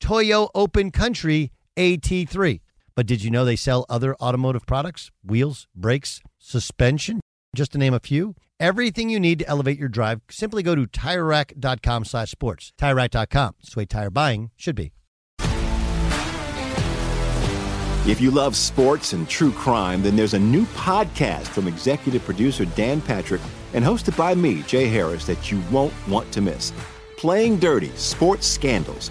Toyo Open Country AT3. But did you know they sell other automotive products? Wheels, brakes, suspension, just to name a few. Everything you need to elevate your drive, simply go to TireRack.com slash sports. TireRack.com. It's the way tire buying should be. If you love sports and true crime, then there's a new podcast from executive producer Dan Patrick and hosted by me, Jay Harris, that you won't want to miss. Playing Dirty Sports Scandals.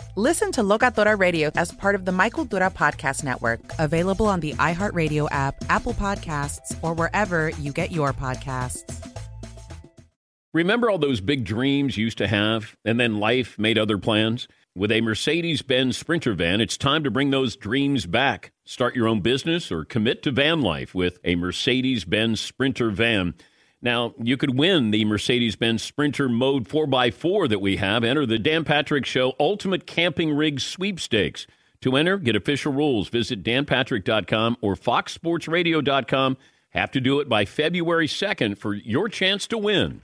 Listen to Locatora Radio as part of the Mic Cultura Podcast Network, available on the iHeartRadio app, Apple Podcasts, or wherever you get your podcasts. Remember all those big dreams you used to have, and then life made other plans? With a Mercedes Benz Sprinter van, it's time to bring those dreams back. Start your own business or commit to van life with a Mercedes Benz Sprinter van. Now, you could win the Mercedes Benz Sprinter Mode 4x4 that we have. Enter the Dan Patrick Show Ultimate Camping Rig Sweepstakes. To enter, get official rules. Visit danpatrick.com or foxsportsradio.com. Have to do it by February 2nd for your chance to win.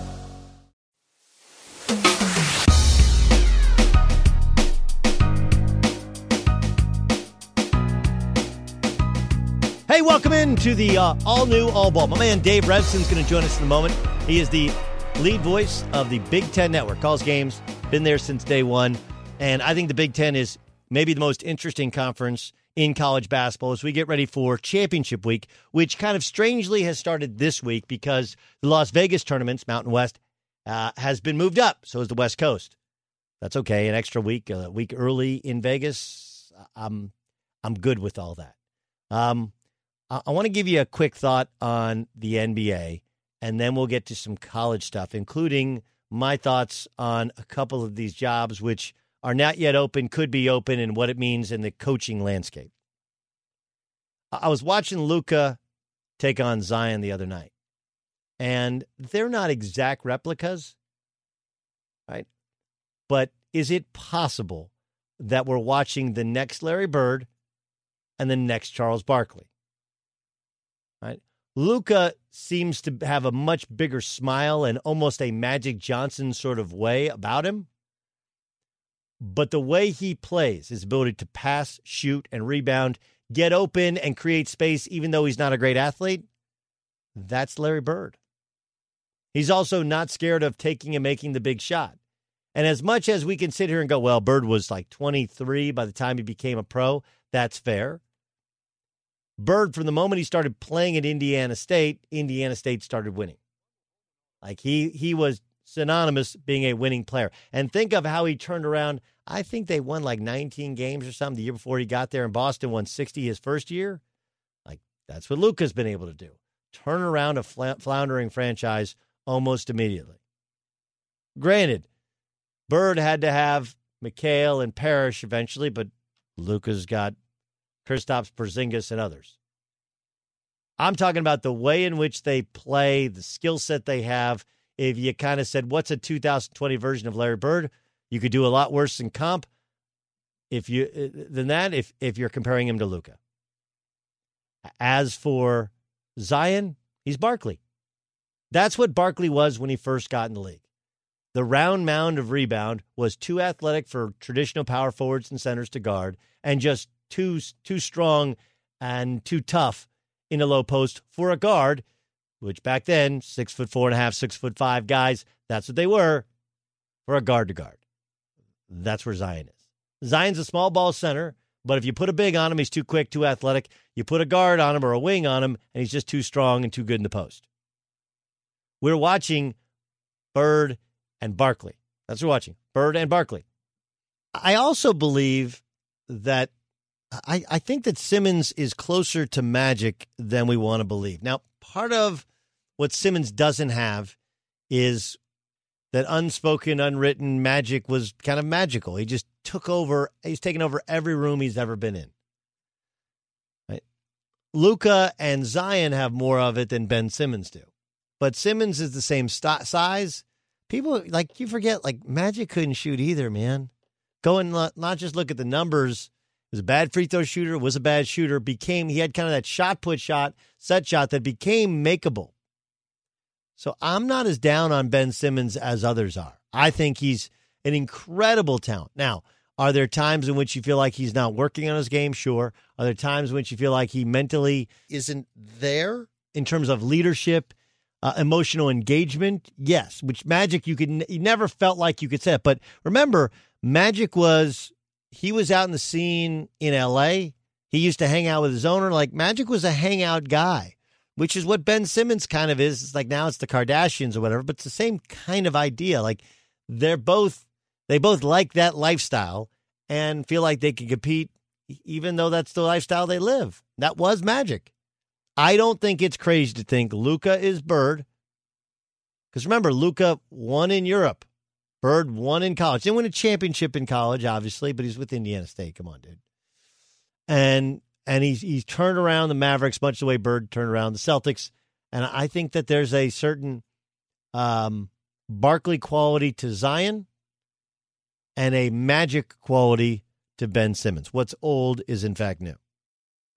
Hey, welcome in to the uh, all new All Ball. My man Dave Revsine's going to join us in a moment. He is the lead voice of the Big Ten Network, calls games, been there since day one. And I think the Big Ten is maybe the most interesting conference in college basketball as we get ready for championship week, which kind of strangely has started this week because the Las Vegas tournaments, Mountain West, uh, has been moved up. So is the West Coast. That's okay. An extra week, a week early in Vegas. I'm I'm good with all that. Um, I want to give you a quick thought on the NBA, and then we'll get to some college stuff, including my thoughts on a couple of these jobs, which are not yet open, could be open, and what it means in the coaching landscape. I was watching Luka take on Zion the other night, and they're not exact replicas, right? But is it possible that we're watching the next Larry Bird and the next Charles Barkley? Right? Luka seems to have a much bigger smile and almost a Magic Johnson sort of way about him. But the way he plays, his ability to pass, shoot, and rebound, get open and create space, even though he's not a great athlete, that's Larry Bird. He's also not scared of taking and making the big shot. And as much as we can sit here and go, well, Bird was like 23 by the time he became a pro, that's fair. Bird, from the moment he started playing at Indiana State, Indiana State started winning. Like he he was synonymous being a winning player. And think of how he turned around. I think they won like 19 games or something the year before he got there, and Boston won 60 his first year. Like that's what Luka's been able to do: turn around a floundering franchise almost immediately. Granted, Bird had to have McHale and Parish eventually, but Luka's got Kristaps Porzingis and others. I'm talking about the way in which they play, the skill set they have. If you kind of said, "What's a 2020 version of Larry Bird?" You could do a lot worse than comp. If you uh, than that, if if you're comparing him to Luka. As for Zion, he's Barkley. That's what Barkley was when he first got in the league. The round mound of rebound was too athletic for traditional power forwards and centers to guard, and just too too strong and too tough in a low post for a guard, which back then six foot four and a half, six foot five guys, that's what they were for a guard to guard. That's where Zion is. Zion's a small ball center, but if you put a big on him, he's too quick, too athletic. You put a guard on him or a wing on him, and he's just too strong and too good in the post. We're watching Bird and Barkley. That's what we're watching. Bird and Barkley. I also believe that I, I think that Simmons is closer to magic than we want to believe. Now, part of what Simmons doesn't have is that unspoken, unwritten magic was kind of magical. He just took over, he's taken over every room he's ever been in. Right? Luka and Zion have more of it than Ben Simmons do. But Simmons is the same st- size. People, like, you forget, like, Magic couldn't shoot either, man. Go and not just look at the numbers. He was a bad free throw shooter, was a bad shooter, became, he had kind of that shot put shot, set shot that became makeable. So I'm not as down on Ben Simmons as others are. I think he's an incredible talent. Now, are there times in which you feel like he's not working on his game? Sure. Are there times in which you feel like he mentally isn't there in terms of leadership, uh, emotional engagement? Yes. Which Magic you could you never felt like you could say it. But remember, Magic was he was out in the scene in L.A. He used to hang out with his owner. Like Magic was a hangout guy which is what Ben Simmons kind of is. It's like now it's the Kardashians or whatever, but it's the same kind of idea. Like they're both they both like that lifestyle and feel like they can compete even though that's the lifestyle they live. That was magic. I don't think it's crazy to think Luka is Bird. Because remember, Luca won in Europe. Bird won in college. Didn't win a championship in college, obviously, but he's with Indiana State. Come on, dude. And and he's he's turned around the Mavericks much the way Bird turned around the Celtics. And I think that there's a certain um, Barkley quality to Zion and a magic quality to Ben Simmons. What's old is in fact new.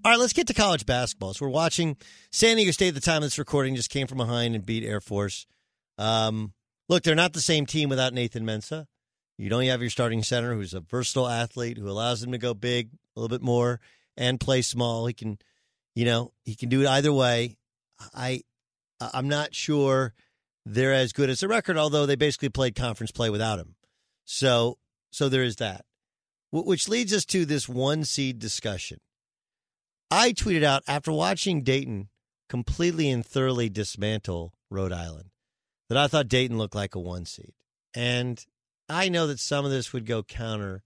All right, let's get to college basketball. So we're watching San Diego State at the time of this recording just came from behind and beat Air Force. Um, look, they're not the same team without Nathan Mensah. You don't have your starting center who's a versatile athlete who allows them to go big a little bit more and play small. He can, you know, he can do it either way. I, I'm not sure they're as good as the record, although they basically played conference play without him. So, so there is that, which leads us to this one seed discussion. I tweeted out after watching Dayton completely and thoroughly dismantle Rhode Island that I thought Dayton looked like a one seed. And I know that some of this would go counter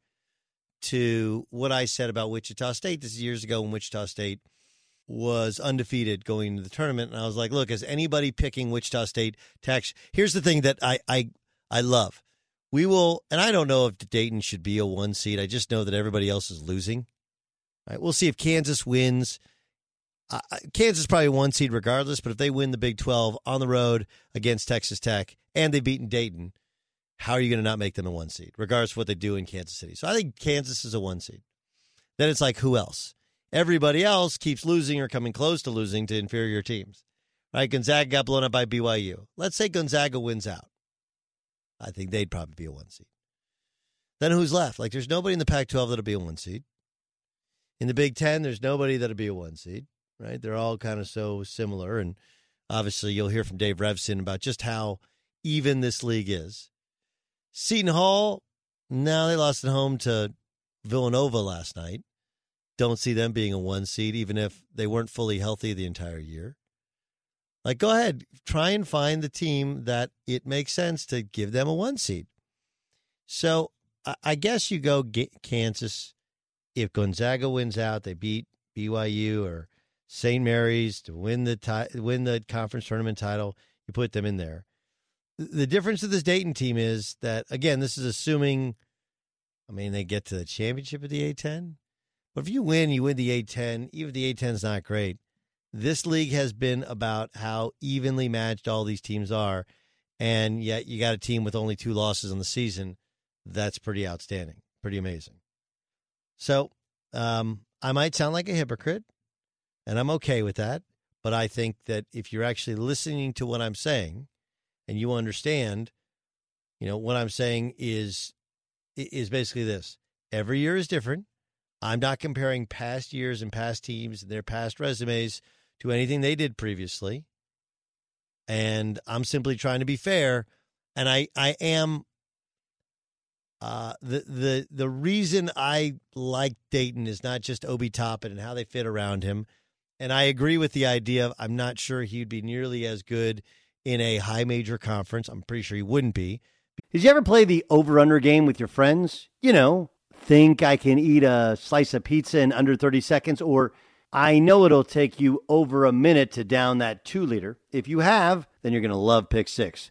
to what I said about Wichita State. This is years ago when Wichita State was undefeated going into the tournament, and I was like, "Look, is anybody picking Wichita State tax?" Here's the thing that I I I love. We will, and I don't know if Dayton should be a one seed. I just know that everybody else is losing. Right, we'll see if Kansas wins. Uh, Kansas probably one seed regardless, but if they win the Big Twelve on the road against Texas Tech and they've beaten Dayton, how are you going to not make them a one seed, regardless of what they do in Kansas City? So I think Kansas is a one seed. Then it's like, who else? Everybody else keeps losing or coming close to losing to inferior teams. Right? Gonzaga got blown up by BYU. Let's say Gonzaga wins out. I think they'd probably be a one seed. Then who's left? Like, there's nobody in the Pac 12 that'll be a one seed. In the Big Ten, there's nobody that'll be a one seed, right? They're all kind of so similar. And obviously, you'll hear from Dave Revsine about just how even this league is. Seton Hall, now they lost at home to Villanova last night. Don't see them being a one seed, even if they weren't fully healthy the entire year. Like, go ahead, try and find the team that it makes sense to give them a one seed. So I guess you go Kansas. If Gonzaga wins out, they beat BYU or St. Mary's to win the win the conference tournament title. You put them in there. The difference of this Dayton team is that again, this is assuming. I mean, they get to the championship of the A10, but if you win, you win the A10. Even if the A10 is not great, this league has been about how evenly matched all these teams are, and yet you got a team with only two losses in the season. That's pretty outstanding, pretty amazing. So um, I might sound like a hypocrite, and I'm okay with that. But I think that if you're actually listening to what I'm saying and you understand, you know, what I'm saying is is basically this. Every year is different. I'm not comparing past years and past teams and their past resumes to anything they did previously. And I'm simply trying to be fair. And I, I am uh, the the the reason I like Dayton is not just Obi Toppin and how they fit around him, and I agree with the idea of I'm not sure he'd be nearly as good in a high major conference. I'm pretty sure he wouldn't be. Did you ever play the over under game with your friends? You know, think I can eat a slice of pizza in under 30 seconds, or I know it'll take you over a minute to down that two liter. If you have, then you're going to love Pick Six,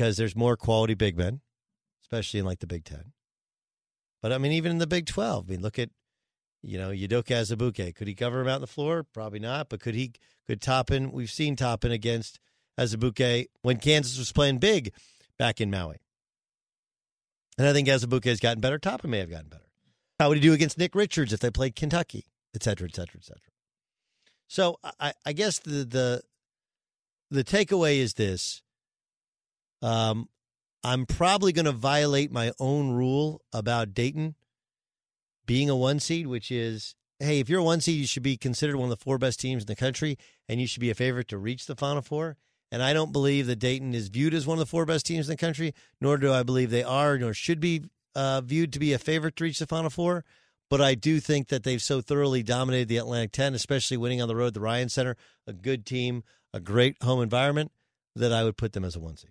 because there's more quality big men, especially in like the Big Ten. But I mean, even in the Big Twelve, I mean, look at you know Udoka Azubuike. Could he cover him out on the floor? Probably not. But could he? Could Toppin? We've seen Toppin against Azubuike when Kansas was playing big back in Maui. And I think Azubuike has gotten better. Toppin may have gotten better. How would he do against Nick Richards if they played Kentucky, et cetera, et cetera, et cetera? So I, I guess the the the takeaway is this: um, I'm probably going to violate my own rule about Dayton being a one seed, which is hey, if you're a one seed, you should be considered one of the four best teams in the country, and you should be a favorite to reach the Final Four. And I don't believe that Dayton is viewed as one of the four best teams in the country, nor do I believe they are, nor should be uh, viewed to be a favorite to reach the Final Four. But I do think that they've so thoroughly dominated the Atlantic 10, especially winning on the road at the Ryan Center, a good team, a great home environment, that I would put them as a one seed.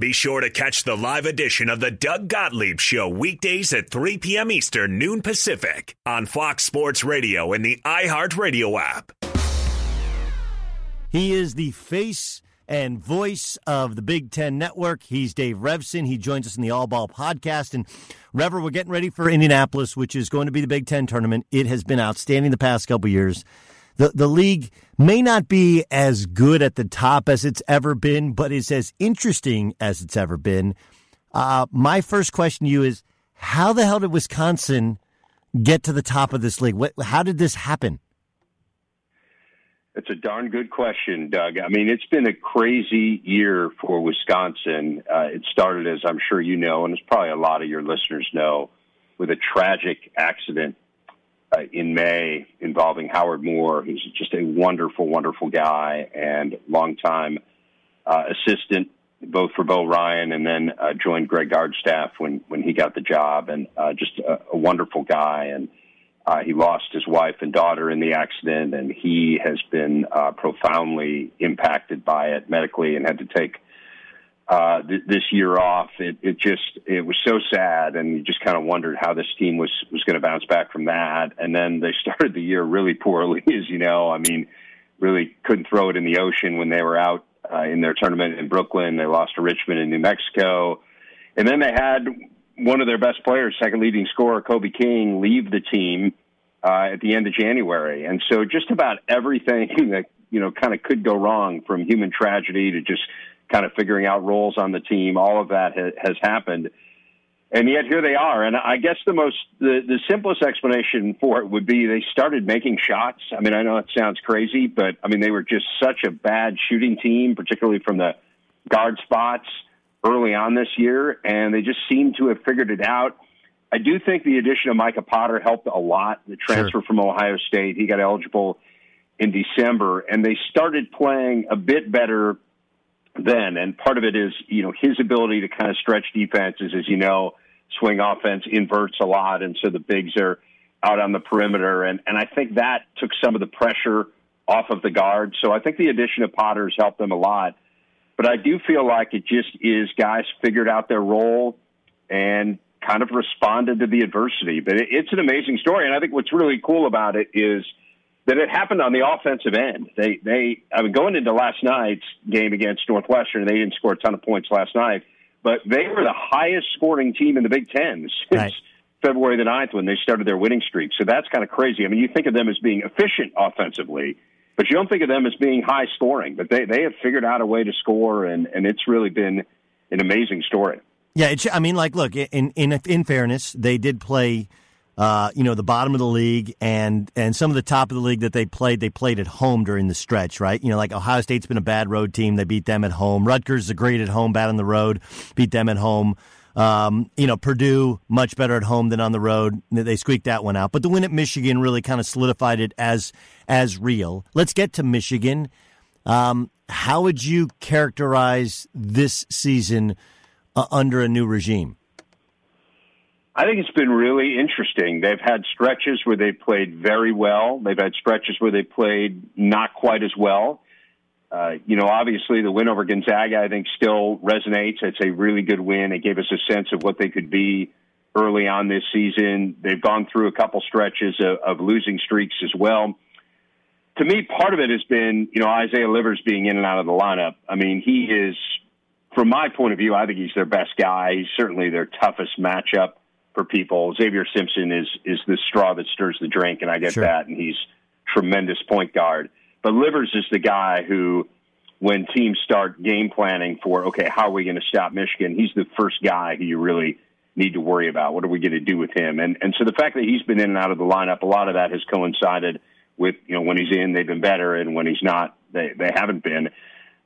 Be sure to catch the live edition of the Doug Gottlieb Show weekdays at 3 p.m. Eastern, noon Pacific on Fox Sports Radio and the iHeartRadio app. He is the face and voice of the Big Ten Network. He's Dave Revsine. He joins us in the All Ball podcast. And Rever, we're getting ready for Indianapolis, which is going to be the Big Ten tournament. It has been outstanding the past couple years the, the league may not be as good at the top as it's ever been, but it's as interesting as it's ever been. Uh, my first question to you is how the hell did Wisconsin get to the top of this league? What, how did this happen? It's a darn good question, Doug. I mean, it's been a crazy year for Wisconsin. Uh, it started, as I'm sure you know, and as probably a lot of your listeners know, with a tragic accident uh, in May involving Howard Moore, who's just a wonderful, wonderful guy and longtime uh, assistant both for Bo Ryan and then uh, joined Greg Gard's staff when when he got the job, and uh, just a, a wonderful guy. And Uh, he lost his wife and daughter in the accident, and he has been uh, profoundly impacted by it medically and had to take uh, th- this year off. It, it just it was so sad, and you just kind of wondered how this team was was going to bounce back from that. And then they started the year really poorly, as you know. I mean, really couldn't throw it in the ocean when they were out uh, in their tournament in Brooklyn. They lost to Richmond in New Mexico, and then they had one of their best players, second leading scorer Kobe King, leave the team uh, at the end of January. And so just about everything that, you know, kind of could go wrong from human tragedy to just kind of figuring out roles on the team, all of that ha- has happened. And yet here they are. And I guess the most, the, the simplest explanation for it would be they started making shots. I mean, I know it sounds crazy, but I mean, they were just such a bad shooting team, particularly from the guard spots early on this year. And they just seem to have figured it out I do think the addition of Micah Potter helped a lot. The transfer sure. from Ohio State, he got eligible in December, and they started playing a bit better then. And part of it is, you know, his ability to kind of stretch defenses, as you know, swing offense inverts a lot, and so the bigs are out on the perimeter, and and I think that took some of the pressure off of the guard. So I think the addition of Potter's helped them a lot. But I do feel like it just is guys figured out their role and kind of responded to the adversity. But it, it's an amazing story, and I think what's really cool about it is that it happened on the offensive end. They they I mean going into last night's game against Northwestern, they didn't score a ton of points last night, but they were the highest scoring team in the Big Ten since right. February the 9th when they started their winning streak. So that's kind of crazy. I mean, you think of them as being efficient offensively, but you don't think of them as being high scoring. But they they have figured out a way to score, and and it's really been an amazing story. Yeah, I mean, like, look, in in in fairness, they did play, uh, you know, the bottom of the league and and some of the top of the league that they played, they played at home during the stretch, right? You know, like Ohio State's been a bad road team, they beat them at home. Rutgers is a great at home, bad on the road, beat them at home. Um, you know, Purdue much better at home than on the road. They squeaked that one out, but the win at Michigan really kind of solidified it as as real. Let's get to Michigan. Um, how would you characterize this season? uh, under a new regime? I think it's been really interesting. They've had stretches where they played very well. They've had stretches where they played not quite as well. Uh, you know, obviously the win over Gonzaga, I think, still resonates. It's a really good win. It gave us a sense of what they could be early on this season. They've gone through a couple stretches of, of losing streaks as well. To me, part of it has been, you know, Isaiah Livers being in and out of the lineup. I mean, he is from my point of view, I think he's their best guy. He's certainly their toughest matchup for people. Xavier Simpson is is the straw that stirs the drink, and I get sure. that, and he's tremendous point guard. But Livers is the guy who, when teams start game planning for, okay, how are we going to stop Michigan? He's the first guy who you really need to worry about. What are we going to do with him? And and so the fact that he's been in and out of the lineup, a lot of that has coincided with you know when he's in, they've been better, and when he's not, they they haven't been.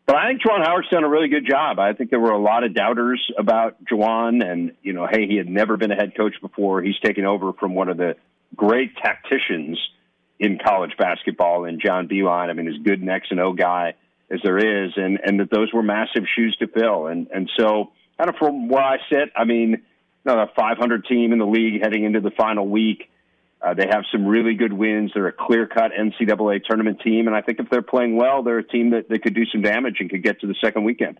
But I think Juwan Howard's done a really good job. I think there were a lot of doubters about Juwan, and you know, hey, he had never been a head coach before. He's taken over from one of the great tacticians in college basketball, in John Beilein. I mean, as good an X and O guy as there is, and and that those were massive shoes to fill. And and so, kind of from where I sit, I mean, know, a 500 team in the league heading into the final week. Uh, they have some really good wins. They're a clear cut NCAA tournament team. And I think if they're playing well, they're a team that, that could do some damage and could get to the second weekend.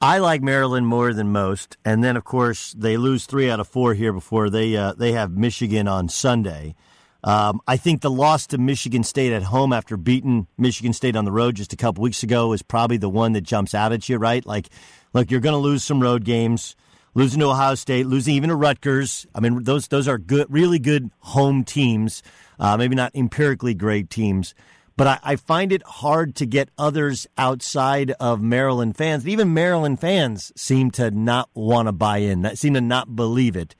I like Maryland more than most, and then of course they lose three out of four here before they uh, they have Michigan on Sunday. Um, I think the loss to Michigan State at home after beating Michigan State on the road just a couple weeks ago is probably the one that jumps out at you, right? Like, look, you're going to lose some road games losing to Ohio State, losing even to Rutgers. I mean, those those are good, really good home teams. Uh, maybe not empirically great teams, but I, I, find it hard to get others outside of Maryland fans. Even Maryland fans seem to not want to buy in, that seem to not believe it.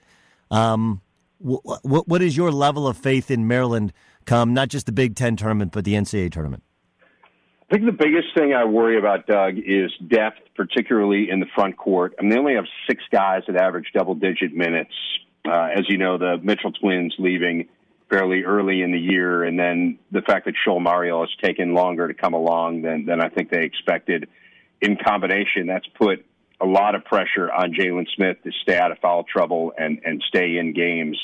Um, what, what, what is your level of faith in Maryland come not just the Big Ten tournament, but the NCAA tournament? I think the biggest thing I worry about, Doug, is depth, particularly in the front court. I mean, they only have six guys that average double digit minutes. Uh, as you know, the Mitchell twins leaving fairly early in the year, and then the fact that Chol Marial has taken longer to come along than, than I think they expected. In combination, that's put a lot of pressure on Jalen Smith to stay out of foul trouble and, and stay in games.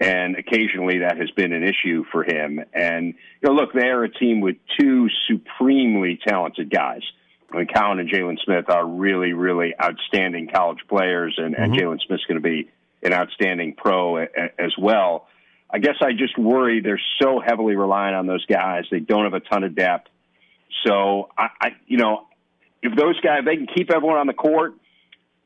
And occasionally that has been an issue for him. And you know, look, they are a team with two supremely talented guys. I mean, Cowan and Jalen Smith are really, really outstanding college players, and, and mm-hmm. Jalen Smith's going to be an outstanding pro a, a, as well. I guess I just worry they're so heavily reliant on those guys. They don't have a ton of depth. So I, I you know, if those guys they can keep everyone on the court,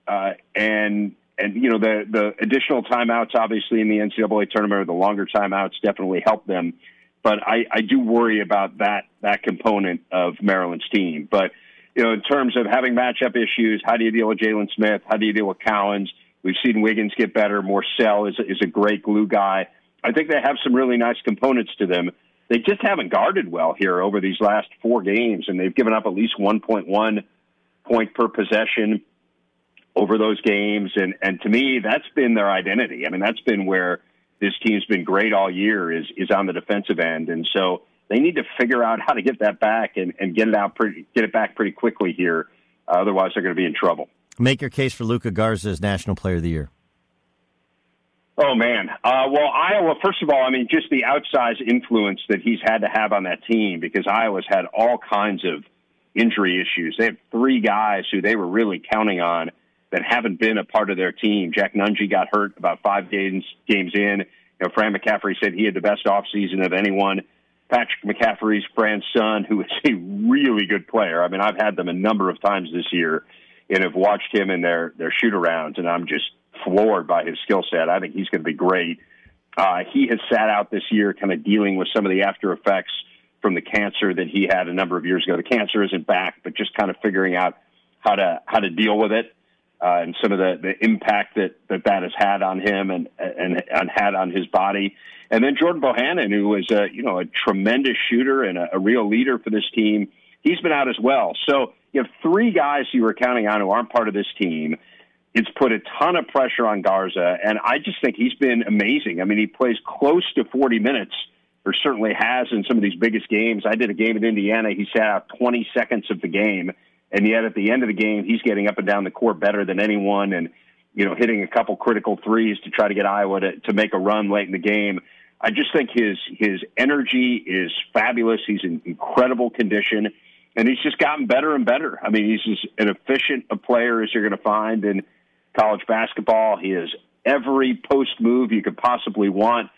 uh, and and you know the the additional timeouts obviously in the NCAA tournament the longer timeouts definitely help them. But I, I do worry about that that component of Maryland's team. But you know, in terms of having matchup issues, how do you deal with Jalen Smith? How do you deal with Cowens? We've seen Wiggins get better. Morsell is is a great glue guy. I think they have some really nice components to them. They just haven't guarded well here over these last four games, and they've given up at least 1.1 point per possession over those games. And and to me, that's been their identity. I mean, that's been where this team's been great all year is is on the defensive end. And so they need to figure out how to get that back and, and get it out pretty get it back pretty quickly here. Uh, otherwise, they're going to be in trouble. Make your case for Luka Garza as National Player of the Year. Oh man, uh, well Iowa. First of all, I mean, just the outsized influence that he's had to have on that team because Iowa's had all kinds of injury issues. They have three guys who they were really counting on that haven't been a part of their team. Jack Nunge got hurt about five games games in. You know, Fran McCaffery said he had the best offseason of anyone. Patrick McCaffery's grandson, who is a really good player. I mean, I've had them a number of times this year and have watched him in their their shoot arounds, and I'm just floored by his skill set. I think he's going to be great. Uh, he has sat out this year, kind of dealing with some of the after effects from the cancer that he had a number of years ago. The cancer isn't back, but just kind of figuring out how to how to deal with it uh, and some of the, the impact that, that that has had on him and, and and had on his body. And then Jordan Bohannon, who was a you know a tremendous shooter and a, a real leader for this team, he's been out as well. So you have three guys you were counting on who aren't part of this team. It's put a ton of pressure on Garza, and I just think he's been amazing. I mean, he plays close to 40 minutes, or certainly has in some of these biggest games. I did a game in Indiana. He sat out 20 seconds of the game and yet at the end of the game, he's getting up and down the court better than anyone, and you know, hitting a couple critical threes to try to get Iowa to, to make a run late in the game. I just think his his energy is fabulous. He's in incredible condition, and he's just gotten better and better. I mean, he's just an efficient a player as you're going to find in college basketball. He has every post move you could possibly want,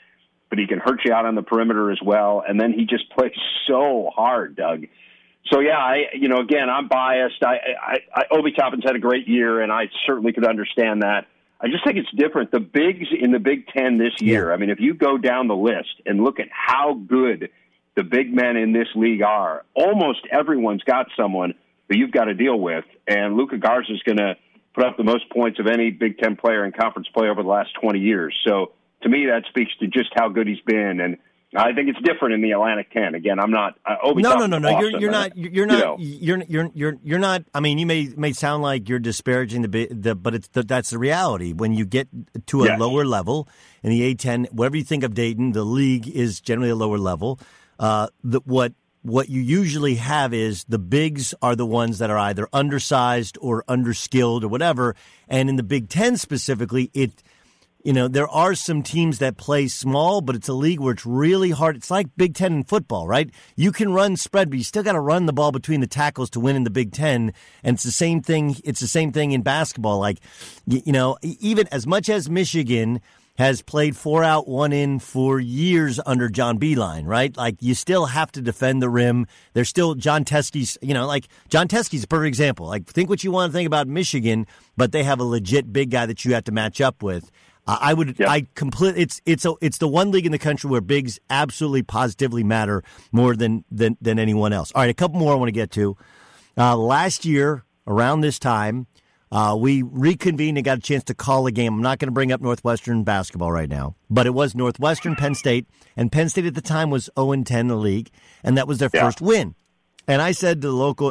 but he can hurt you out on the perimeter as well. And then he just plays so hard, Doug so yeah, I you know again I'm biased. I, I, I Obi Toppin's had a great year, and I certainly could understand that. I just think it's different. The bigs in the Big Ten this year. I mean, if you go down the list and look at how good the big men in this league are, almost everyone's got someone that you've got to deal with, and Luka Garza is going to put up the most points of any Big Ten player in conference play over the last 20 years. So to me, that speaks to just how good he's been and I think it's different in the Atlantic 10. Again, I'm not. Uh, Obi no, no, no, no. Awesome, you're, you're not. You're not. You are you're you're you're not. I mean, you may may sound like you're disparaging the, the but it's the, that's the reality. When you get to a yes. lower level in the A10, whatever you think of Dayton, the league is generally a lower level. Uh, the, what what you usually have is the bigs are the ones that are either undersized or underskilled or whatever. And in the Big Ten specifically, it you know, there are some teams that play small, but it's a league where it's really hard. It's like Big Ten in football, right? You can run spread, but you still got to run the ball between the tackles to win in the Big Ten. And it's the same thing. It's the same thing in basketball. Like, you know, even as much as Michigan has played four out, one in for years under John Beilein, right? Like you still have to defend the rim. There's still Jon Teske's, you know, like Jon Teske's a perfect example. Like think what you want to think about Michigan, but they have a legit big guy that you have to match up with. Uh, I would, yep. I completely. It's it's a, it's the one league in the country where bigs absolutely positively matter more than than than anyone else. All right, a couple more I want to get to. Uh, last year around this time, uh, we reconvened and got a chance to call a game. I'm not going to bring up Northwestern basketball right now, but it was Northwestern Penn State, and Penn State at the time was 0 10 in the league, and that was their yeah. first win. And I said to the local.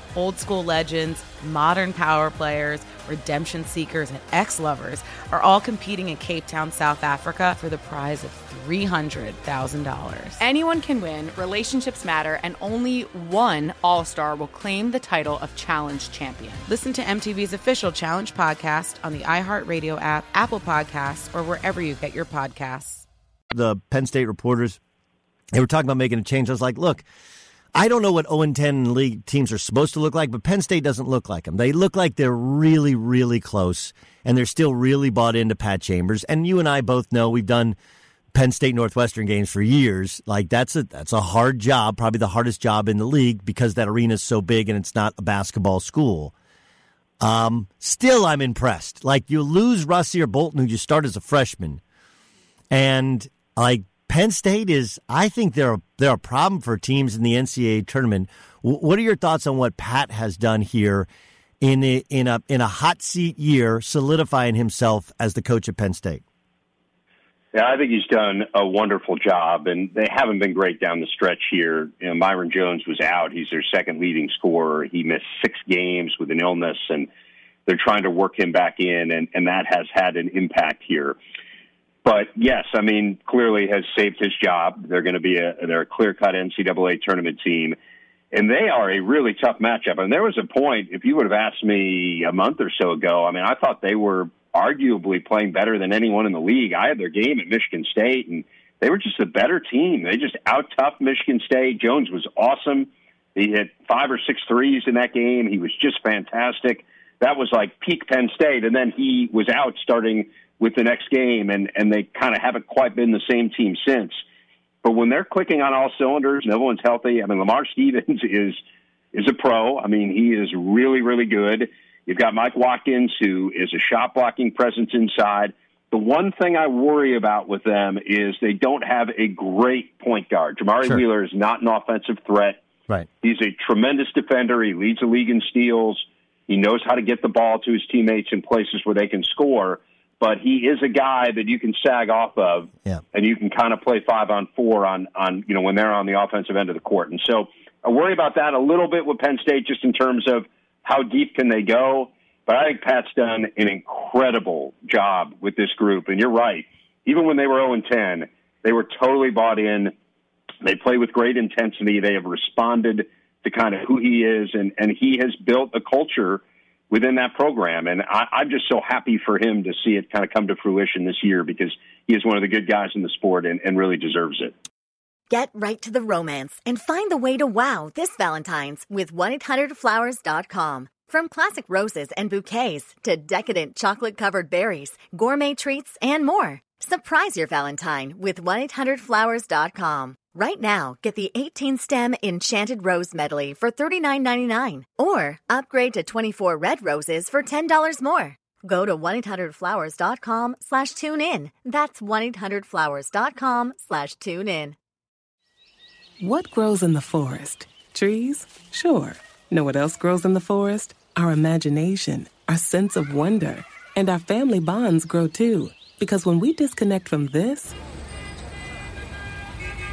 old school legends, modern power players, redemption seekers, and ex lovers are all competing in Cape Town, South Africa for the prize of $300,000. Anyone can win, relationships matter, and only one All Star will claim the title of Challenge Champion. Listen to MTV's official Challenge podcast on the iHeartRadio app, Apple Podcasts, or wherever you get your podcasts. The Penn State reporters, they were talking about making a change. I was like, look, I don't know what 0 10 league teams are supposed to look like, but Penn State doesn't look like them. They look like they're really, really close, and they're still really bought into Pat Chambers. And you and I both know we've done Penn State Northwestern games for years. Like that's a that's a hard job, probably the hardest job in the league because that arena is so big and it's not a basketball school. Um, still, I'm impressed. Like you lose Rasir Bolton, who you start as a freshman, and like Penn State is, I think they're they're a problem for teams in the NCAA tournament. What are your thoughts on what Pat has done here in a, in a in a hot seat year, solidifying himself as the coach at Penn State? Yeah, I think he's done a wonderful job, and they haven't been great down the stretch here. You know, Myron Jones was out; he's their second leading scorer. He missed six games with an illness, and they're trying to work him back in, and, and that has had an impact here. But yes, I mean, clearly has saved his job. They're going to be a they're a clear cut NCAA tournament team, and they are a really tough matchup. And there was a point, if you would have asked me a month or so ago, I mean, I thought they were arguably playing better than anyone in the league. I had their game at Michigan State, and they were just a better team. They just out tough Michigan State. Jones was awesome. He hit five or six threes in that game. He was just fantastic. That was like peak Penn State, and then he was out starting with the next game, and and they kind of haven't quite been the same team since. But when they're clicking on all cylinders and everyone's healthy, I mean, Lamar Stevens is is a pro. I mean, he is really, really good. You've got Mike Watkins, who is a shot blocking presence inside. The one thing I worry about with them is they don't have a great point guard. Jamari sure. Wheeler is not an offensive threat. Right. He's a tremendous defender. He leads the league in steals. He knows how to get the ball to his teammates in places where they can score but he is a guy that you can sag off of, yeah. and you can kind of play five on four on on you know when they're on the offensive end of the court. And so I worry about that a little bit with Penn State, just in terms of how deep can they go. But I think Pat's done an incredible job with this group, and you're right. Even when they were 0 10, they were totally bought in. They play with great intensity. They have responded to kind of who he is, and and he has built a culture within that program. And I, I'm just so happy for him to see it kind of come to fruition this year because he is one of the good guys in the sport and, and really deserves it. Get right to the romance and find the way to wow this Valentine's with 1-800-Flowers.com. From classic roses and bouquets to decadent chocolate covered berries, gourmet treats, and more. Surprise your Valentine with 1-800-Flowers.com. Right now, get the 18 stem Enchanted Rose Medley for $39.99 or upgrade to 24 red roses for $10 more. Go to 1-800-Flowers.com slash tune in. That's 1-800-Flowers.com slash tune in. What grows in the forest? Trees? Sure. Know what else grows in the forest? Our imagination, our sense of wonder, and our family bonds grow too. Because when we disconnect from this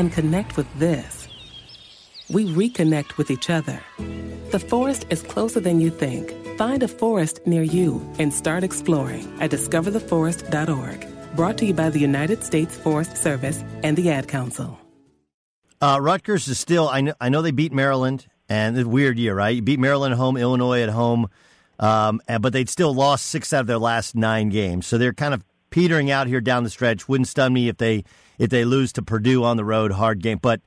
and connect with this. We reconnect with each other. The forest is closer than you think. Find a forest near you and start exploring at discovertheforest.org. Brought to you by the United States Forest Service and the Ad Council. Uh, Rutgers is still, I know, I know they beat Maryland, and it's weird year, right? You beat Maryland at home, Illinois at home, um, but they'd still lost six out of their last nine games. So they're kind of petering out here down the stretch. Wouldn't stun me if they if they lose to Purdue on the road, hard game. But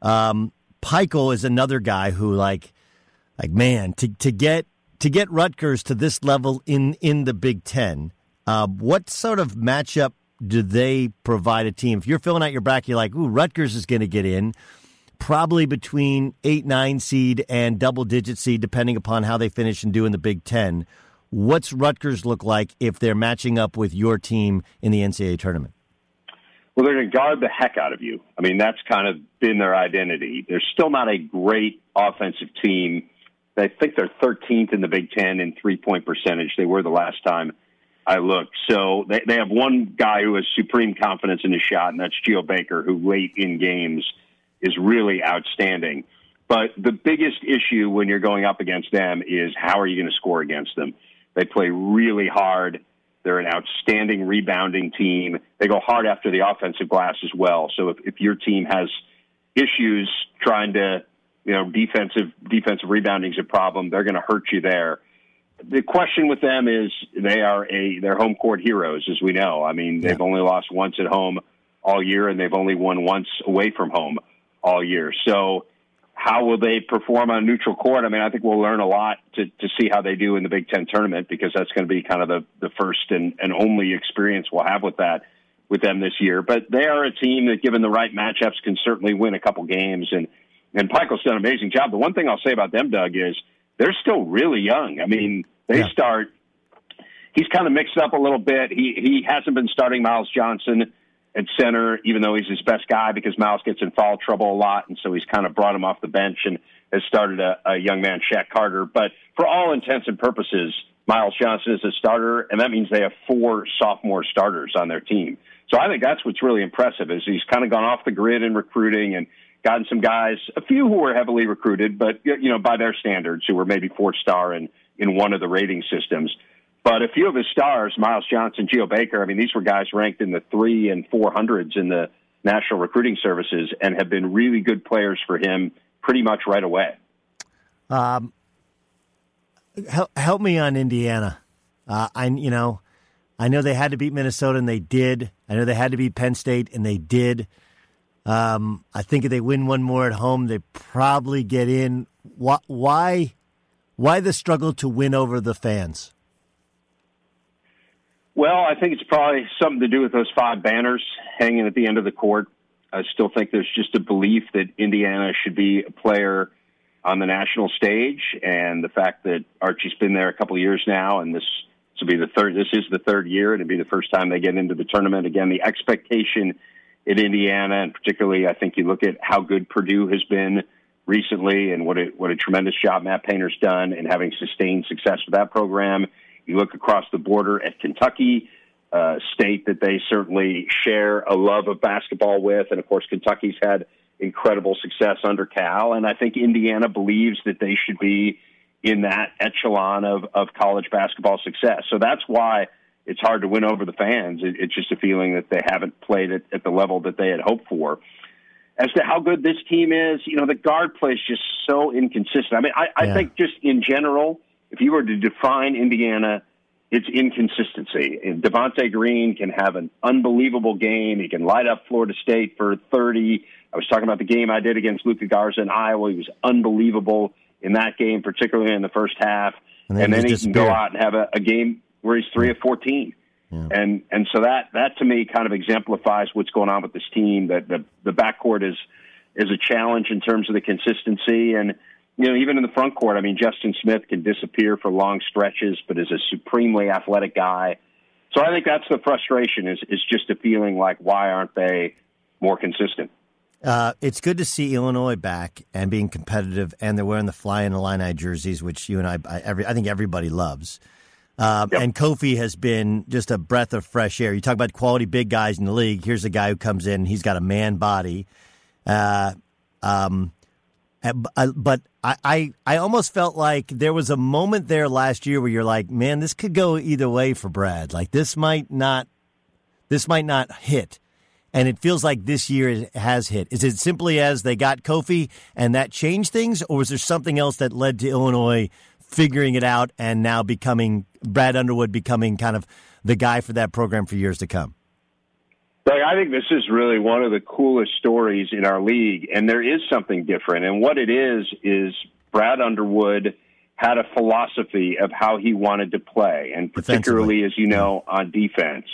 um, Pikiell is another guy who, like, like man, to to get to get Rutgers to this level in in the Big Ten, uh, what sort of matchup do they provide a team? If you're filling out your bracket, you're like, ooh, Rutgers is going to get in. Probably between eight, nine seed and double digit seed, depending upon how they finish and do in the Big Ten. What's Rutgers look like if they're matching up with your team in the NCAA tournament? Well, they're going to guard the heck out of you. I mean, that's kind of been their identity. They're still not a great offensive team. I think they're 13th in the Big Ten in three point percentage. They were the last time I looked. So they, they have one guy who has supreme confidence in his shot, and that's Geo Baker, who late in games is really outstanding. But the biggest issue when you're going up against them is how are you going to score against them? They play really hard. They're an outstanding rebounding team. They go hard after the offensive glass as well. So if, if your team has issues trying to, you know, defensive defensive rebounding is a problem, they're going to hurt you there. The question with them is they are a they're home court heroes, as we know. I mean, they've only lost once at home all year, and they've only won once away from home all year. So how will they perform on neutral court? I mean, I think we'll learn a lot to, to see how they do in the Big Ten tournament because that's going to be kind of the, the first and, and only experience we'll have with that with them this year. But they are a team that, given the right matchups, can certainly win a couple games. And and Pikiell's done an amazing job. The one thing I'll say about them, Doug, is they're still really young. I mean, they yeah. start. He's kind of mixed up a little bit. He he hasn't been starting Myles Johnson at center, even though he's his best guy because Myles gets in foul trouble a lot, and so he's kind of brought him off the bench and has started a, a young man, Shaq Carter. But for all intents and purposes, Myles Johnson is a starter, and that means they have four sophomore starters on their team. So I think that's what's really impressive is he's kind of gone off the grid in recruiting and gotten some guys, a few who were heavily recruited, but you know by their standards, who were maybe four star in in one of the rating systems. But a few of his stars, Myles Johnson, Geo Baker, I mean, these were guys ranked in the three and four hundreds in the national recruiting services and have been really good players for him pretty much right away. Um, help, me on Indiana. Uh, I you know, I know they had to beat Minnesota and they did. I know they had to beat Penn State and they did. Um, I think if they win one more at home, they probably get in. Why? Why, why the struggle to win over the fans? Well, I think it's probably something to do with those five banners hanging at the end of the court. I still think there's just a belief that Indiana should be a player on the national stage, and the fact that Archie's been there a couple of years now, and this, will be the third. This is the third year, and it'll be the first time they get into the tournament again. The expectation in Indiana, and particularly, I think you look at how good Purdue has been recently, and what a, what a tremendous job Matt Painter's done in having sustained success with that program. You look across the border at Kentucky, uh, state that they certainly share a love of basketball with, and of course, Kentucky's had incredible success under Cal, and I think Indiana believes that they should be in that echelon of, of college basketball success. So that's why it's hard to win over the fans. It, it's just a feeling that they haven't played it at the level that they had hoped for. As to how good this team is, you know, the guard play is just so inconsistent. I mean, I, I think just in general, if you were to define Indiana, it's inconsistency. And Devonte Green can have an unbelievable game. He can light up Florida State for 30. I was talking about the game I did against Luka Garza in Iowa. He was unbelievable in that game, particularly in the first half. And then and then he just can go out and have a, a game where he's three of 14. And and so that that to me kind of exemplifies what's going on with this team. That the the backcourt is is a challenge in terms of the consistency and you know even in the front court. I mean Justin Smith can disappear for long stretches, but is a supremely athletic guy. So I think that's the frustration is is just a feeling like why aren't they more consistent? Uh, it's good to see Illinois back and being competitive, and they're wearing the Flyin' Illini jerseys, which you and I, I, every, I think everybody loves. Um, And Kofi has been just a breath of fresh air. You talk about quality big guys in the league. Here's a guy who comes in. He's got a man body. Uh, um, Uh, uh, but I, I, I almost felt like there was a moment there last year where you're like, man, this could go either way for Brad. Like this might not, this might not hit. And it feels like this year it has hit. Is it simply as they got Kofi and that changed things, or was there something else that led to Illinois figuring it out and now becoming Brad Underwood becoming kind of the guy for that program for years to come? Like, I think this is really one of the coolest stories in our league, and there is something different. And what it is is Brad Underwood had a philosophy of how he wanted to play, and particularly, as you know, on defense.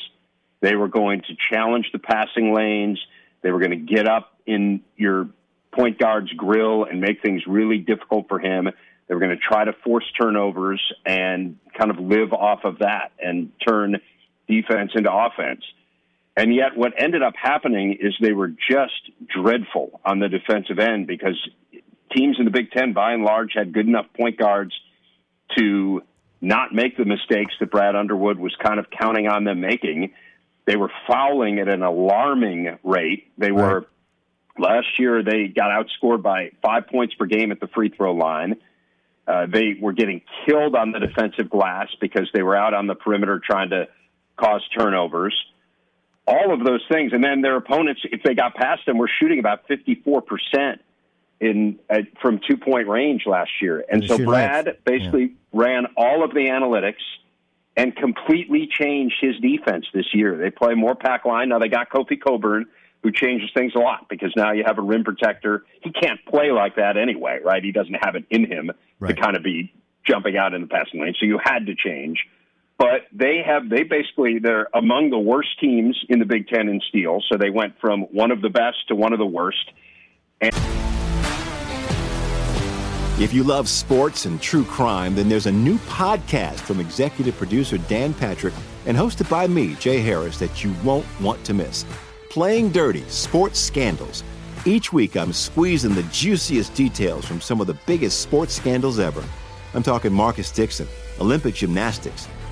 They were going to challenge the passing lanes. They were going to get up in your point guard's grill and make things really difficult for him. They were going to try to force turnovers and kind of live off of that and turn defense into offense. And yet, what ended up happening is they were just dreadful on the defensive end because teams in the Big Ten, by and large, had good enough point guards to not make the mistakes that Brad Underwood was kind of counting on them making. They were fouling at an alarming rate. They were last year they got outscored by five points per game at the free throw line. Uh, they were getting killed on the defensive glass because they were out on the perimeter trying to cause turnovers. All of those things, and then their opponents, if they got past them, were shooting about fifty-four percent in uh, from two-point range last year. And so Brad basically ran all of the analytics and completely changed his defense this year. They play more pack line. Now they got Kofi Cockburn, who changes things a lot because now you have a rim protector. He can't play like that anyway, right? He doesn't have it in him to kind of be jumping out in the passing lane. So you had to change. But they have they basically they're among the worst teams in the Big Ten in steals. So they went from one of the best to one of the worst. And If you love sports and true crime, then there's a new podcast from executive producer Dan Patrick and hosted by me, Jay Harris, that you won't want to miss. Playing Dirty Sports Scandals. Each week, I'm squeezing the juiciest details from some of the biggest sports scandals ever. I'm talking Marcus Dixon, Olympic gymnastics,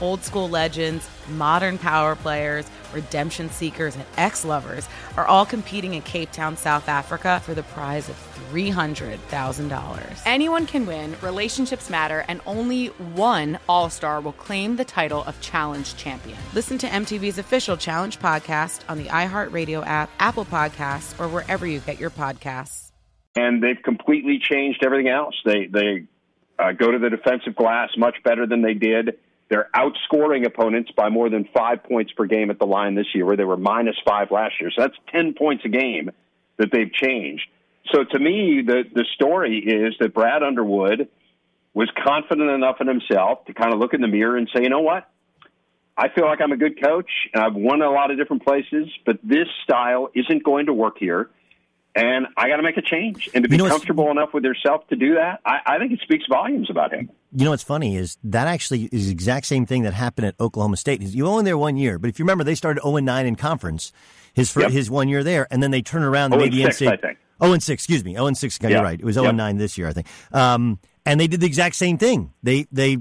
Old school legends, modern power players, redemption seekers, and ex lovers are all competing in Cape Town, South Africa for the prize of $300,000. Anyone can win, relationships matter, and only one All Star will claim the title of Challenge Champion. Listen to MTV's official Challenge podcast on the iHeartRadio app, Apple Podcasts, or wherever you get your podcasts. And they've completely changed everything else. They they uh, go to the defensive glass much better than they did. They're outscoring opponents by more than five points per game at the line this year, where they were minus five last year. So that's 10 points a game that they've changed. So to me, the, the story is that Brad Underwood was confident enough in himself to kind of look in the mirror and say, you know what? I feel like I'm a good coach and I've won a lot of different places, but this style isn't going to work here. And I got to make a change. And to be You know, comfortable enough with yourself to do that, I, I think it speaks volumes about him. You know what's funny is that actually is the exact same thing that happened at Oklahoma State. You were only there one year, but if you remember, they started 0 and 9 in conference his Yep. his one year there, and then they turned around. They made the and 6, NCAA I think. 0 and 6, excuse me. 0 and 6, you're Yeah. right. It was 0 and Yep. 9 this year, I think. Um, and they did the exact same thing. They they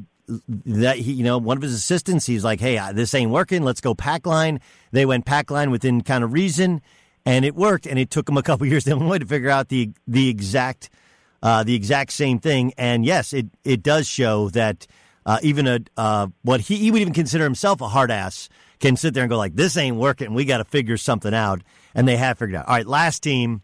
that he, you know, one of his assistants, he's like, "Hey, this ain't working. Let's go pack line." They went pack line within kind of reason, and it worked. And it took him a couple years in to figure out the the exact uh, the exact same thing. And yes, it it does show that uh, even a uh, what he, he would even consider himself a hard ass can sit there and go like, "This ain't working. We got to figure something out." And they have figured out. All right, last team,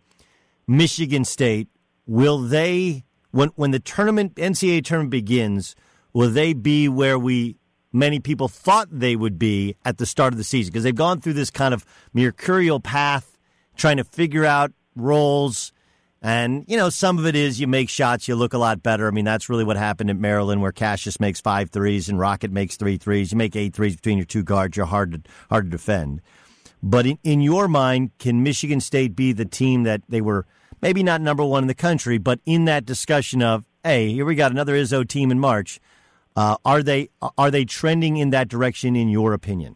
Michigan State. Will they when when the tournament NCAA tournament begins? Will they be where we many people thought they would be at the start of the season because they've gone through this kind of mercurial path trying to figure out roles and, you know, some of it is you make shots, you look a lot better. I mean, that's really what happened at Maryland, where Cassius makes five threes and Rocket makes three threes. You make eight threes between your two guards, you're hard to, hard to defend. But in, in your mind, can Michigan State be the team that they were maybe not number one in the country, but in that discussion of, hey, here we got another Izzo team in March. Uh, are they are they trending in that direction in your opinion?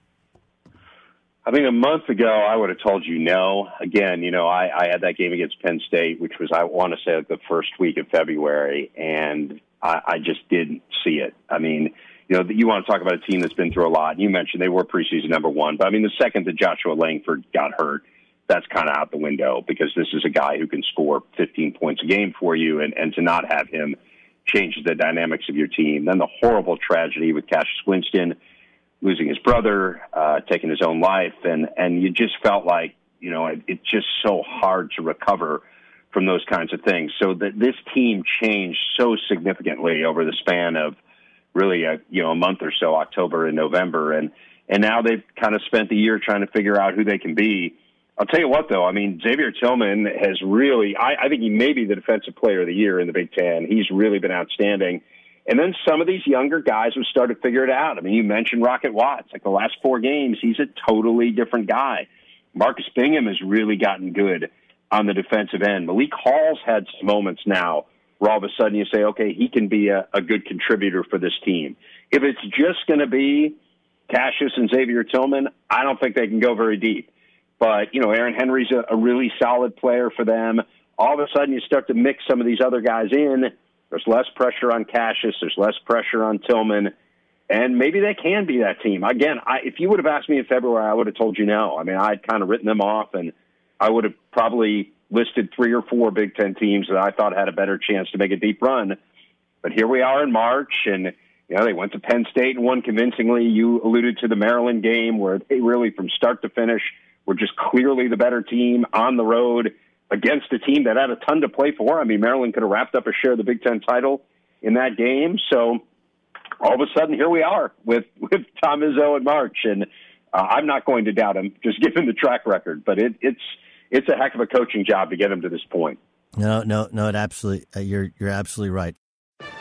I think a month ago I would have told you no. Again, you know, I, I had that game against Penn State, which was I want to say like the first week of February, and I, I just didn't see it. I mean, you know, you want to talk about a team that's been through a lot. And you mentioned they were preseason number one, but I mean, the second that Joshua Langford got hurt, that's kind of out the window because this is a guy who can score 15 points a game for you, and and to not have him changes the dynamics of your team. Then the horrible tragedy with Cassius Winston losing his brother, uh, taking his own life, and and you just felt like you know it, it's just so hard to recover from those kinds of things. So that this team changed so significantly over the span of really a you know a month or so, October and November, and and now they've kind of spent the year trying to figure out who they can be. I'll tell you what, though. I mean, Xavier Tillman has really. I, I think he may be the defensive player of the year in the Big Ten. He's really been outstanding. And then some of these younger guys have started to figure it out. I mean, you mentioned Rocket Watts. Like the last four games, he's a totally different guy. Marcus Bingham has really gotten good on the defensive end. Malik Hall's had some moments now where all of a sudden you say, okay, he can be a, a good contributor for this team. If it's just going to be Cassius and Xavier Tillman, I don't think they can go very deep. But, you know, Aaron Henry's a, a really solid player for them. All of a sudden you start to mix some of these other guys in there's less pressure on Cassius. There's less pressure on Tillman. And maybe they can be that team. Again, I, if you would have asked me in February, I would have told you no. I mean, I'd kind of written them off, and I would have probably listed three or four Big Ten teams that I thought had a better chance to make a deep run. But here we are in March, and you know they went to Penn State and won convincingly. You alluded to the Maryland game where they really, from start to finish, were just clearly the better team on the road against a team that had a ton to play for. I mean, Maryland could have wrapped up a share of the Big Ten title in that game. So all of a sudden, here we are with with Tom Izzo in March, and uh, I'm not going to doubt him, just given the track record. But it, it's it's a heck of a coaching job to get him to this point. No, no, no. It absolutely. Uh, you're you're absolutely right.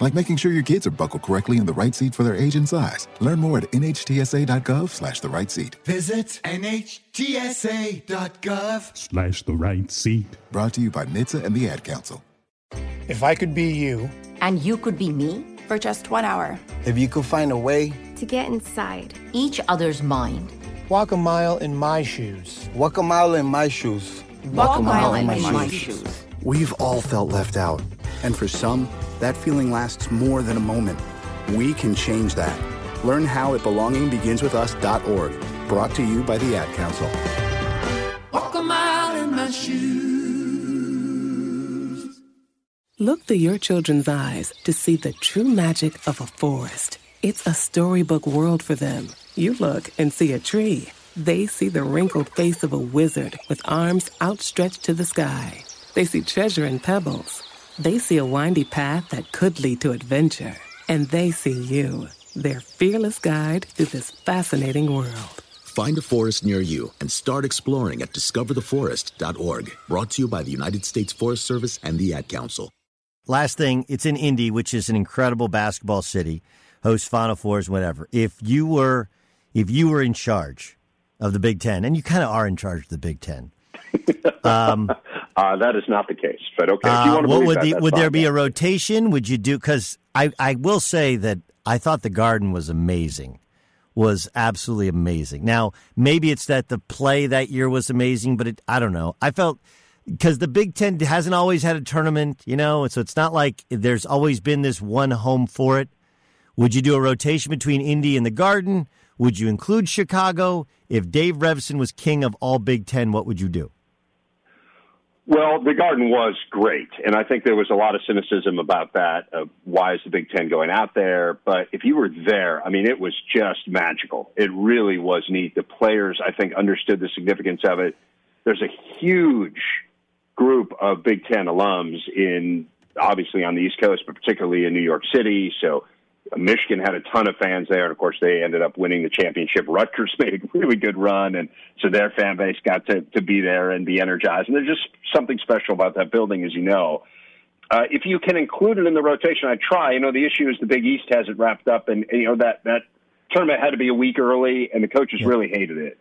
like making sure your kids are buckled correctly in the right seat for their age and size. Learn more at nhtsa.gov slash the right seat. Visit nhtsa.gov slash the right seat. Brought to you by NHTSA and the Ad Council. If I could be you. And you could be me for just one hour. If you could find a way to get inside each other's mind. Walk a mile in my shoes. Walk a mile in my shoes. Walk, Walk a mile, mile in, in my, my shoes. shoes. We've all felt left out. And for some, that feeling lasts more than a moment. We can change that. Learn how at belongingbeginswithus.org. Brought to you by the Ad Council. Walk a mile in my shoes. Look through your children's eyes to see the true magic of a forest. It's a storybook world for them. You look and see a tree. They see the wrinkled face of a wizard with arms outstretched to the sky. They see treasure in pebbles They see a windy path that could lead to adventure. And they see you, their fearless guide through this fascinating world. Find a forest near you and start exploring at discovertheforest.org. Brought to you by the United States Forest Service and the Ad Council. Last thing, it's in Indy, which is an incredible basketball city, hosts Final Fours, whatever. If you were, if you were in charge of the Big Ten, and you kind of are in charge of the Big Ten, um, uh, that is not the case. But okay, if you want to uh, what would that, the, would fine, there be a rotation? Would you do? Because I I will say that I thought the Garden was amazing, was absolutely amazing. Now maybe it's that the play that year was amazing, but it, I don't know. I felt because the Big Ten hasn't always had a tournament, you know, so it's not like there's always been this one home for it. Would you do a rotation between Indy and the Garden? Would you include Chicago? If Dave Revsine was king of all Big Ten, what would you do? Well, the Garden was great, and I think there was a lot of cynicism about that. Of why is the Big Ten going out there? But if you were there, I mean, it was just magical. It really was neat. The players, I think, understood the significance of it. There's a huge group of Big Ten alums in obviously on the East Coast, but particularly in New York City. So Michigan had a ton of fans there, and of course they ended up winning the championship. Rutgers made a really good run, and so their fan base got to to be there and be energized. And there's just something special about that building, as you know. Uh, if you can include it in the rotation, I try. You know, the issue is the Big East hasn't wrapped up, and you know that that tournament had to be a week early, and the coaches really hated it.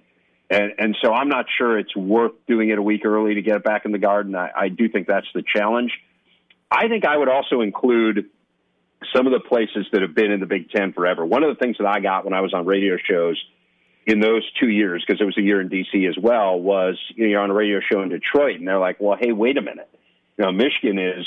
And and so I'm not sure it's worth doing it a week early to get it back in the Garden. I, I do think that's the challenge. I think I would also include some of the places that have been in the Big Ten forever. One of the things that I got when I was on radio shows in those two years, because it was a year in DC as well, was you know, you're on a radio show in Detroit, and they're like, "Well, hey, wait a minute, you know, Michigan is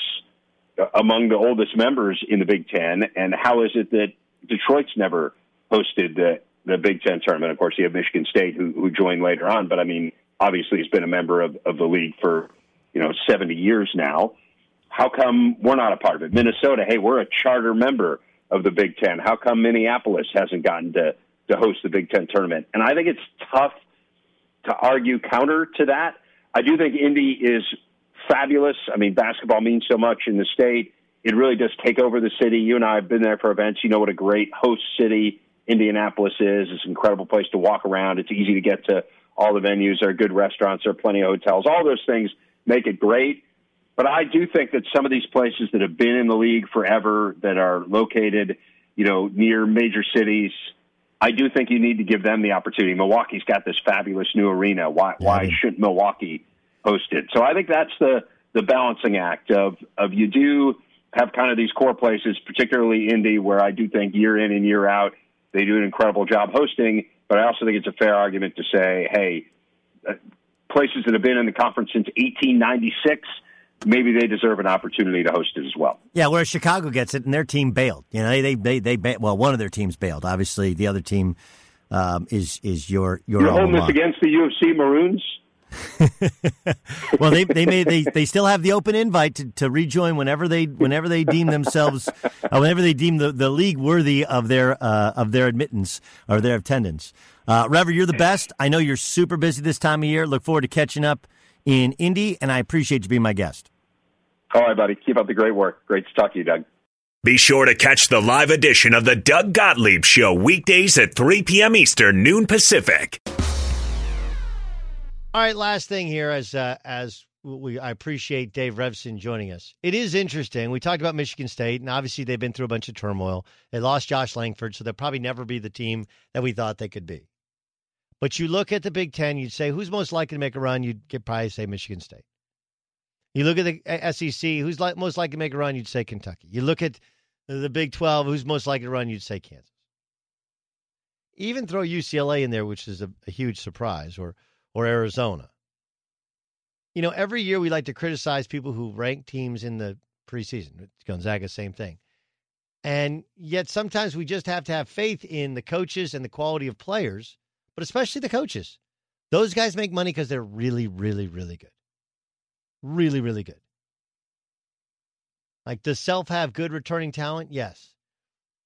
among the oldest members in the Big Ten, and how is it that Detroit's never hosted the the Big Ten tournament? Of course, you have Michigan State who, who joined later on, but I mean, obviously, has been a member of, of the league for you know 70 years now. How come we're not a part of it? Minnesota, hey, we're a charter member of the Big Ten. How come Minneapolis hasn't gotten to, to host the Big Ten tournament? And I think it's tough to argue counter to that. I do think Indy is fabulous. I mean, basketball means so much in the state. It really does take over the city. You and I have been there for events. You know what a great host city Indianapolis is. It's an incredible place to walk around. It's easy to get to all the venues. There are good restaurants. There are plenty of hotels. All those things make it great. But I do think that some of these places that have been in the league forever, that are located, you know, near major cities, I do think you need to give them the opportunity. Milwaukee's got this fabulous new arena. Why why shouldn't Milwaukee host it? So I think that's the the balancing act of of you do have kind of these core places, particularly Indy, where I do think year in and year out they do an incredible job hosting. But I also think it's a fair argument to say, hey, uh, places that have been in the conference since 1896 maybe they deserve an opportunity to host it as well. Yeah, whereas Chicago gets it, and their team bailed. You know, they they they, they well, one of their teams bailed. Obviously, the other team um, is is your your. You're holding this against the U of C Maroons. well, they they may they, they still have the open invite to, to rejoin whenever they whenever they deem themselves uh, whenever they deem the, the league worthy of their uh, of their admittance or their attendance. Uh, Rever, you're the best. I know you're super busy this time of year. Look forward to catching up in Indy, and I appreciate you being my guest. All right, buddy. Keep up the great work. Great to talk to you, Doug. Be sure to catch the live edition of the Doug Gottlieb Show weekdays at 3 p.m. Eastern, noon Pacific. All right, last thing here, as uh, as we, I appreciate Dave Revsine joining us. It is interesting. We talked about Michigan State, and obviously they've been through a bunch of turmoil. They lost Josh Langford, so they'll probably never be the team that we thought they could be. But you look at the Big Ten, you'd say who's most likely to make a run? You'd probably say Michigan State. You look at the uh, SEC, who's like, most likely to make a run? You'd say Kentucky. You look at the Big Twelve, who's most likely to run? You'd say Kansas. Even throw UCLA in there, which is a, a huge surprise, or or Arizona. You know, every year we like to criticize people who rank teams in the preseason. Gonzaga, same thing. And yet sometimes we just have to have faith in the coaches and the quality of players, but especially the coaches. Those guys make money because they're really, really, really good. Really, really good. Like, does Self have good returning talent? Yes.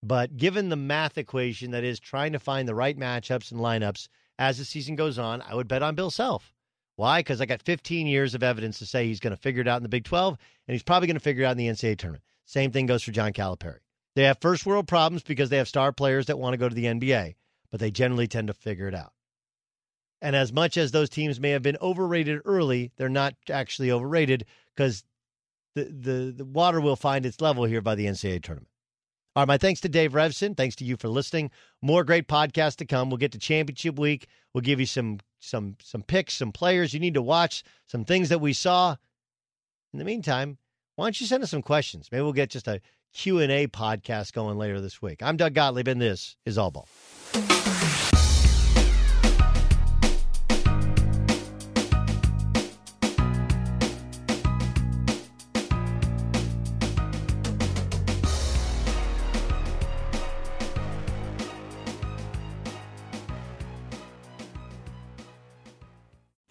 But given the math equation that is trying to find the right matchups and lineups as the season goes on, I would bet on Bill Self. Why? Because I got 15 years of evidence to say he's going to figure it out in the Big 12, and he's probably going to figure it out in the NCAA tournament. Same thing goes for John Calipari. They have first world problems because they have star players that want to go to the NBA, but they generally tend to figure it out. And as much as those teams may have been overrated early, they're not actually overrated because the, the, the water will find its level here by the NCAA tournament. All right, my thanks to Dave Revsine. Thanks to you for listening. More great podcasts to come. We'll get to championship week. We'll give you some some some picks, some players you need to watch, some things that we saw. In the meantime, why don't you send us some questions? Maybe we'll get just a Q&A podcast going later this week. I'm Doug Gottlieb, and this is All Ball.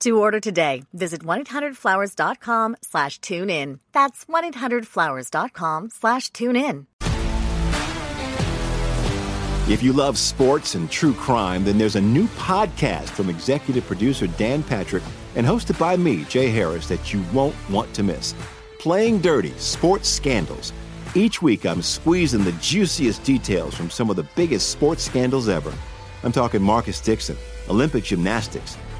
To order today, visit 1-800-Flowers.com slash tune in. That's 1-800-Flowers.com slash tune in. If you love sports and true crime, then there's a new podcast from executive producer Dan Patrick and hosted by me, Jay Harris, that you won't want to miss. Playing Dirty Sports Scandals. Each week, I'm squeezing the juiciest details from some of the biggest sports scandals ever. I'm talking Marcus Dixon, Olympic gymnastics,